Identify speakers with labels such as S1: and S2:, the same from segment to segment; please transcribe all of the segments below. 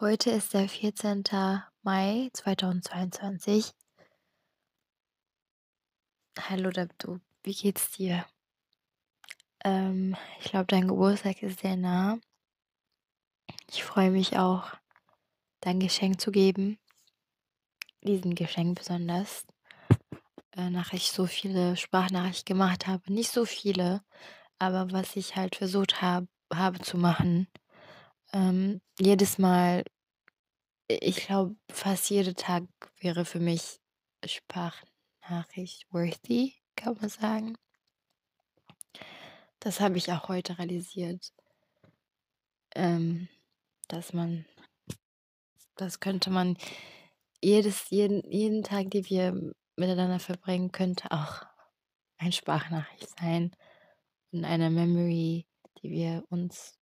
S1: Heute ist der 14. Mai 2022. Hallo Dabdu, wie geht's dir? Ähm, ich glaube, dein Geburtstag ist sehr nah. Ich freue mich auch, dein Geschenk zu geben. Diesen Geschenk besonders. Äh, nach ich so viele Sprachnachrichten gemacht habe. Nicht so viele, aber was ich halt versucht hab, habe zu machen. Ähm, jedes Mal, ich glaube, fast jeder Tag wäre für mich Sprachnachricht worthy, kann man sagen. Das habe ich auch heute realisiert. Ähm, dass man, das könnte man jedes, jeden, jeden Tag, den wir miteinander verbringen, könnte auch ein Sprachnachricht sein und eine Memory, die wir uns,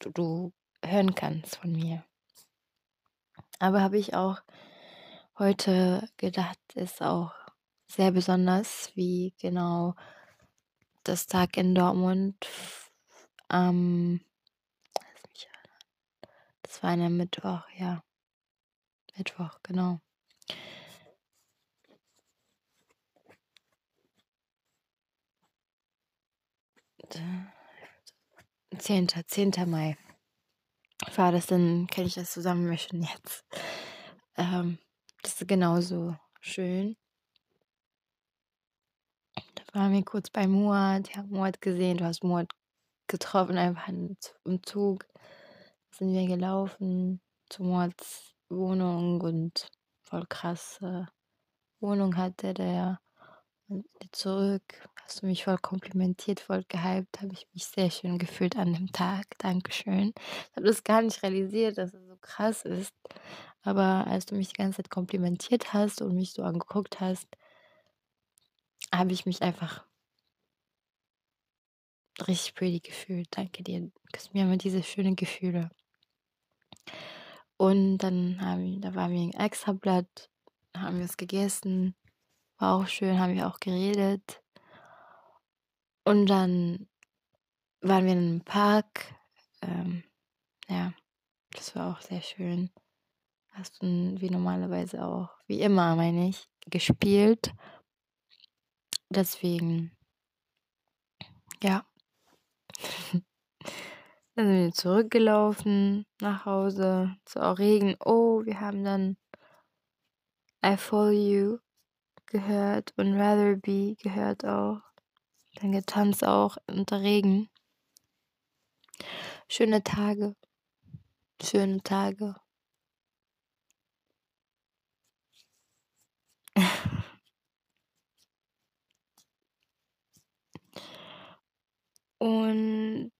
S1: du, du hören kannst von mir. Aber habe ich auch heute gedacht, ist auch sehr besonders, wie genau das Tag in Dortmund am, das war ein Mittwoch, ja. Mittwoch, genau. Zehnter, zehnter Mai. War das dann, kann ich das zusammenmischen jetzt? Ähm, das ist genauso schön. Da waren wir kurz bei Muad, ich habe Muad gesehen, du hast Muad getroffen, einfach im Zug. Sind wir gelaufen zu Muads Wohnung und voll krasse Wohnung hatte der. Und zurück, hast du mich voll komplimentiert, voll gehypt, habe ich mich sehr schön gefühlt an dem Tag. Dankeschön. Ich habe das gar nicht realisiert, dass es so krass ist. Aber als du mich die ganze Zeit komplimentiert hast und mich so angeguckt hast, habe ich mich einfach richtig pretty gefühlt. Danke dir. Gibst mir immer diese schönen Gefühle. Und dann haben, da waren wir ein Extrablatt, haben wir es gegessen, war auch schön, haben wir auch geredet. Und dann waren wir in einem Park. Ähm, ja, das war auch sehr schön. Hast du wie normalerweise auch, wie immer meine ich, gespielt. Deswegen, ja. Dann sind wir zurückgelaufen nach Hause. Auch Regen. Oh, wir haben dann I Follow You gehört und Rather Be gehört auch. Dann getanzt auch unter Regen. Schöne Tage. Schöne Tage. Und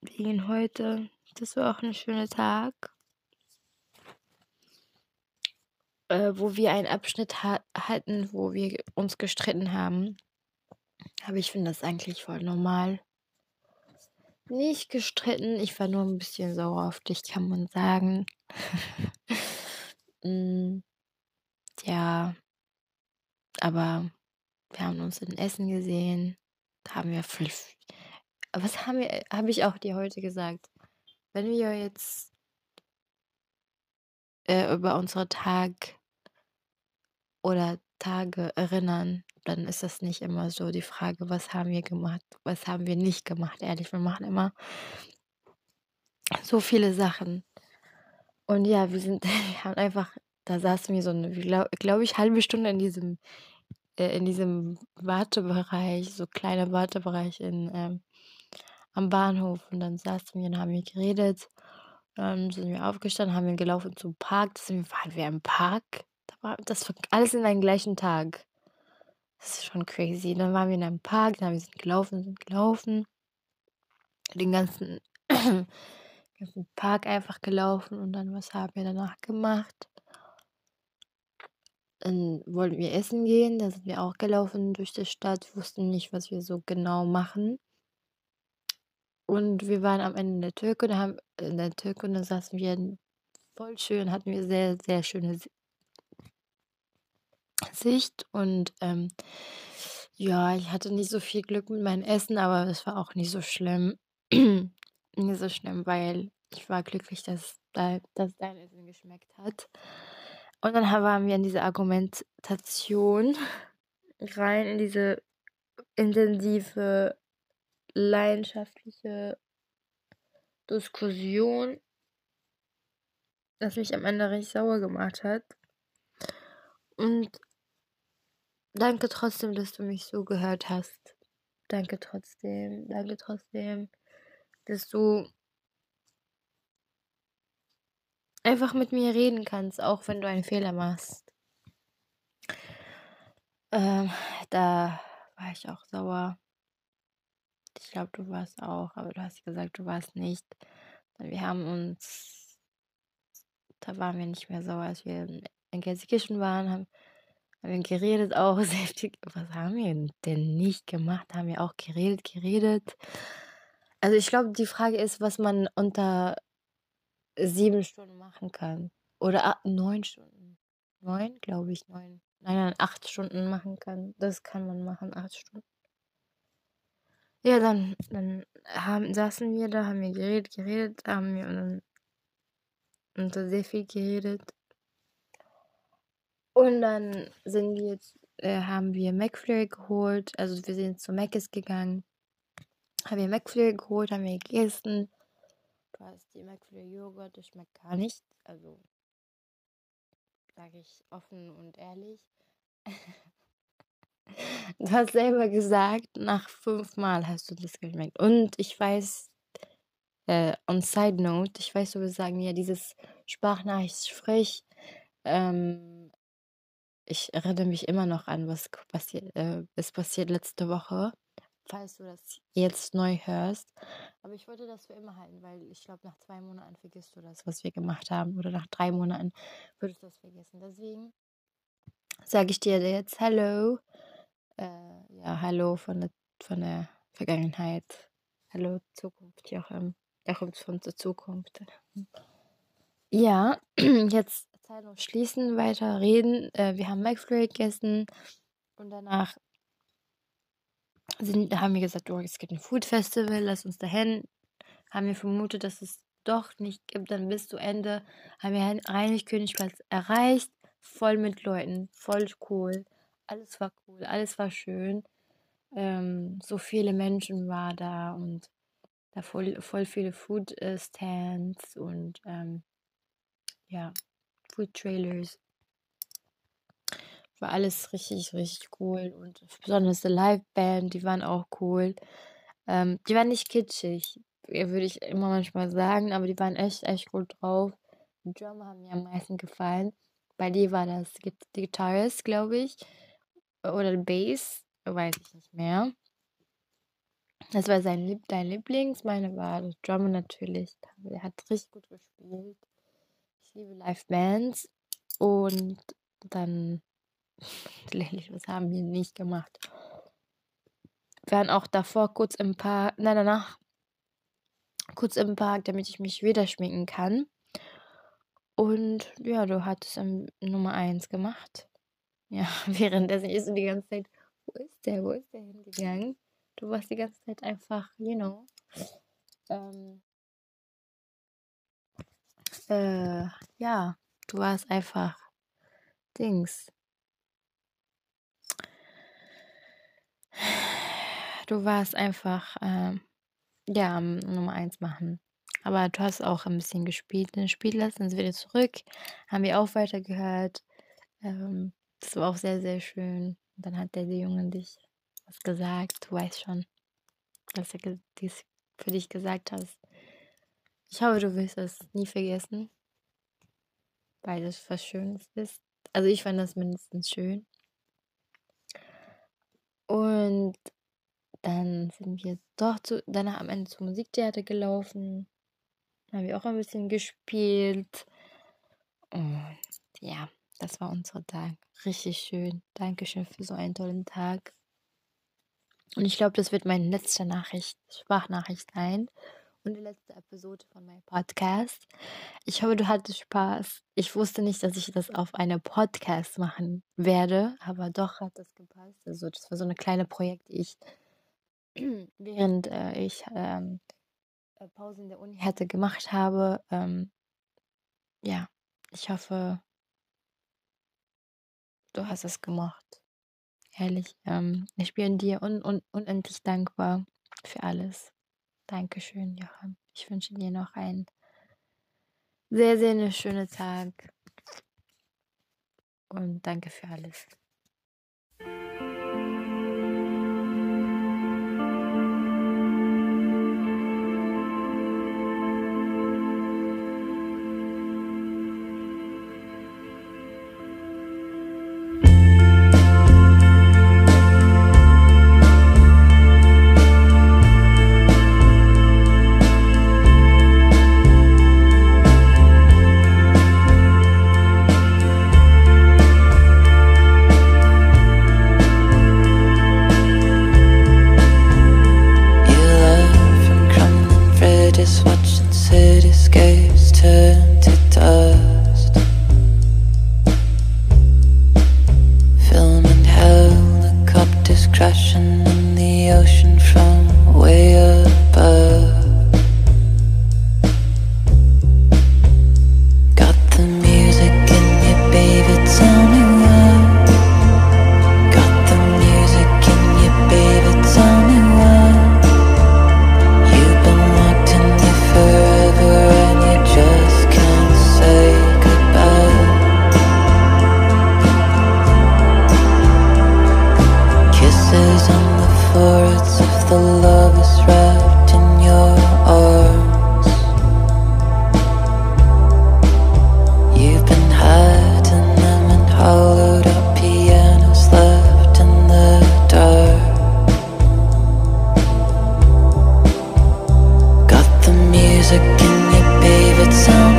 S1: wegen heute, das war auch ein schöner Tag, äh, wo wir einen Abschnitt ha hatten, wo wir uns gestritten haben. Aber ich finde das eigentlich voll normal. Nicht gestritten, ich war nur ein bisschen sauer auf dich, kann man sagen. mm, ja, aber wir haben uns in Essen gesehen. Da haben wir fünf, was haben wir, habe ich auch dir heute gesagt? Wenn wir jetzt äh, über unsere Tag oder Tage erinnern, dann ist das nicht immer so die Frage, was haben wir gemacht, was haben wir nicht gemacht. Ehrlich, wir machen immer so viele Sachen. Und ja, wir sind, wir haben einfach, da saßen wir so eine, glaube glaub ich, halbe Stunde in diesem, äh, in diesem Wartebereich, so kleiner Wartebereich in ähm, am Bahnhof und dann saßen wir und haben wir geredet. Dann sind wir aufgestanden, haben wir gelaufen zum Park. Da sind wir, waren wir im Park. Das war alles in einem gleichen Tag. Das ist schon crazy. Dann waren wir in einem Park, dann haben wir gelaufen, sind gelaufen. Den ganzen, ganzen Park einfach gelaufen und dann, was haben wir danach gemacht? Dann wollten wir essen gehen, da sind wir auch gelaufen durch die Stadt, wussten nicht, was wir so genau machen. Und wir waren am Ende in der Türke, da haben in der Türke und da saßen wir voll schön, hatten wir sehr, sehr schöne Sicht und ähm, ja, ich hatte nicht so viel Glück mit meinem Essen, aber es war auch nicht so schlimm. nicht so schlimm, weil ich war glücklich, dass dass dein Essen geschmeckt hat. Und dann waren wir in diese Argumentation rein, in diese intensive, leidenschaftliche Diskussion, das mich am Ende richtig sauer gemacht hat. Und danke trotzdem, dass du mich so gehört hast. Danke trotzdem, danke trotzdem, dass du einfach mit mir reden kannst, auch wenn du einen Fehler machst. Ähm, da war ich auch sauer. Ich glaube, du warst auch, aber du hast gesagt, du warst nicht. Wir haben uns, da waren wir nicht mehr sauer, als wir in Gelsenkirchen waren, haben, haben wir geredet auch sehr Was haben wir denn nicht gemacht? Haben wir auch geredet, geredet. Also ich glaube, die Frage ist, was man unter sieben Stunden machen kann. Oder neun Stunden. Neun, glaube ich, neun. Nein, nein, acht Stunden machen kann. Das kann man machen, acht Stunden. Ja, dann, dann haben, saßen wir da, haben wir geredet, geredet, haben wir und sehr viel geredet. Und dann sind wir jetzt, äh, haben wir McFlurry geholt. Also wir sind zu Mc's gegangen. Haben wir McFlurry geholt, haben wir gegessen. Du hast die McFlurry Joghurt, das schmeckt gar nicht. Also sage ich offen und ehrlich. du hast selber gesagt, nach fünfmal hast du das geschmeckt. Und ich weiß, äh, on Side Note, ich weiß, du wirst sagen, ja, dieses Sprachnachricht sprich. Ähm, ich erinnere mich immer noch an, was passiert, äh, ist passiert letzte Woche falls du das jetzt neu hörst. Aber ich wollte das für immer halten, weil ich glaube, nach zwei Monaten vergisst du das, was wir gemacht haben. Oder nach drei Monaten würdest du das vergessen. Deswegen sage ich dir jetzt Hallo. Äh, ja, Hallo von der, von der Vergangenheit. Hallo Zukunft, Joachim. Joachim von der Zukunft. Ja, jetzt Zeit noch schließen, weiter reden. Äh, wir haben McFlurry gegessen und danach sind, haben wir gesagt, oh, es gibt ein Food Festival, lass uns dahin. Haben wir vermutet, dass es doch nicht gibt. Dann bis zu Ende haben wir Reinig Königplatz erreicht. Voll mit Leuten, voll cool. Alles war cool, alles war schön. Ähm, so viele Menschen war da und da voll, voll viele Food Stands und ähm, ja, Food Trailers war alles richtig, richtig cool. Und besonders die Liveband, die waren auch cool. Ähm, die waren nicht kitschig, würde ich immer manchmal sagen, aber die waren echt, echt gut drauf. Die Drummer haben mir am meisten gefallen. Bei dir war das die Gitarrist, glaube ich. Oder Bass, weiß ich nicht mehr. Das war sein Lieb dein Lieblings. Meine war das Drummer natürlich. Er hat richtig gut gespielt. Liebe Live-Bands. Und dann Tatsächlich, was haben wir nicht gemacht. Wir waren auch davor kurz im Park, nein, danach kurz im Park, damit ich mich wieder schminken kann. Und ja, du hattest um, Nummer 1 gemacht. Ja, währenddessen ist du die ganze Zeit, wo ist der, wo ist der hingegangen? Du warst die ganze Zeit einfach, you know. Ähm, äh, ja, du warst einfach Dings. Du warst einfach, ähm, ja, Nummer 1 machen. Aber du hast auch ein bisschen gespielt. Dann spielt lassen, dann wieder zurück. Haben wir auch weitergehört. Ähm, das war auch sehr, sehr schön. Und dann hat der, der Junge dich was gesagt. Du weißt schon, was er dies für dich gesagt hat. Ich hoffe, du wirst das nie vergessen. Weil das was Schönes ist. Also ich fand das mindestens schön. Und dann sind wir doch zu, danach am Ende zum Musiktheater gelaufen. Haben wir auch ein bisschen gespielt. Und ja, das war unser Tag. Richtig schön. Dankeschön für so einen tollen Tag. Und ich glaube, das wird meine letzte Nachricht, Sprachnachricht sein und die letzte Episode von meinem Podcast. Ich hoffe, du hattest Spaß. Ich wusste nicht, dass ich das auf einem Podcast machen werde, aber doch hat das gepasst. Also das war so eine kleine Projekt, die ich während äh, ich ähm, äh, Pause in der Uni hatte gemacht habe. Ähm, ja, ich hoffe du hast es gemacht. Ehrlich, ähm, ich bin dir un un unendlich dankbar für alles. Dankeschön, Johann. Ich wünsche dir noch einen sehr, sehr 'ne schöne Tag und danke für alles. satisfaction, satisfaction. so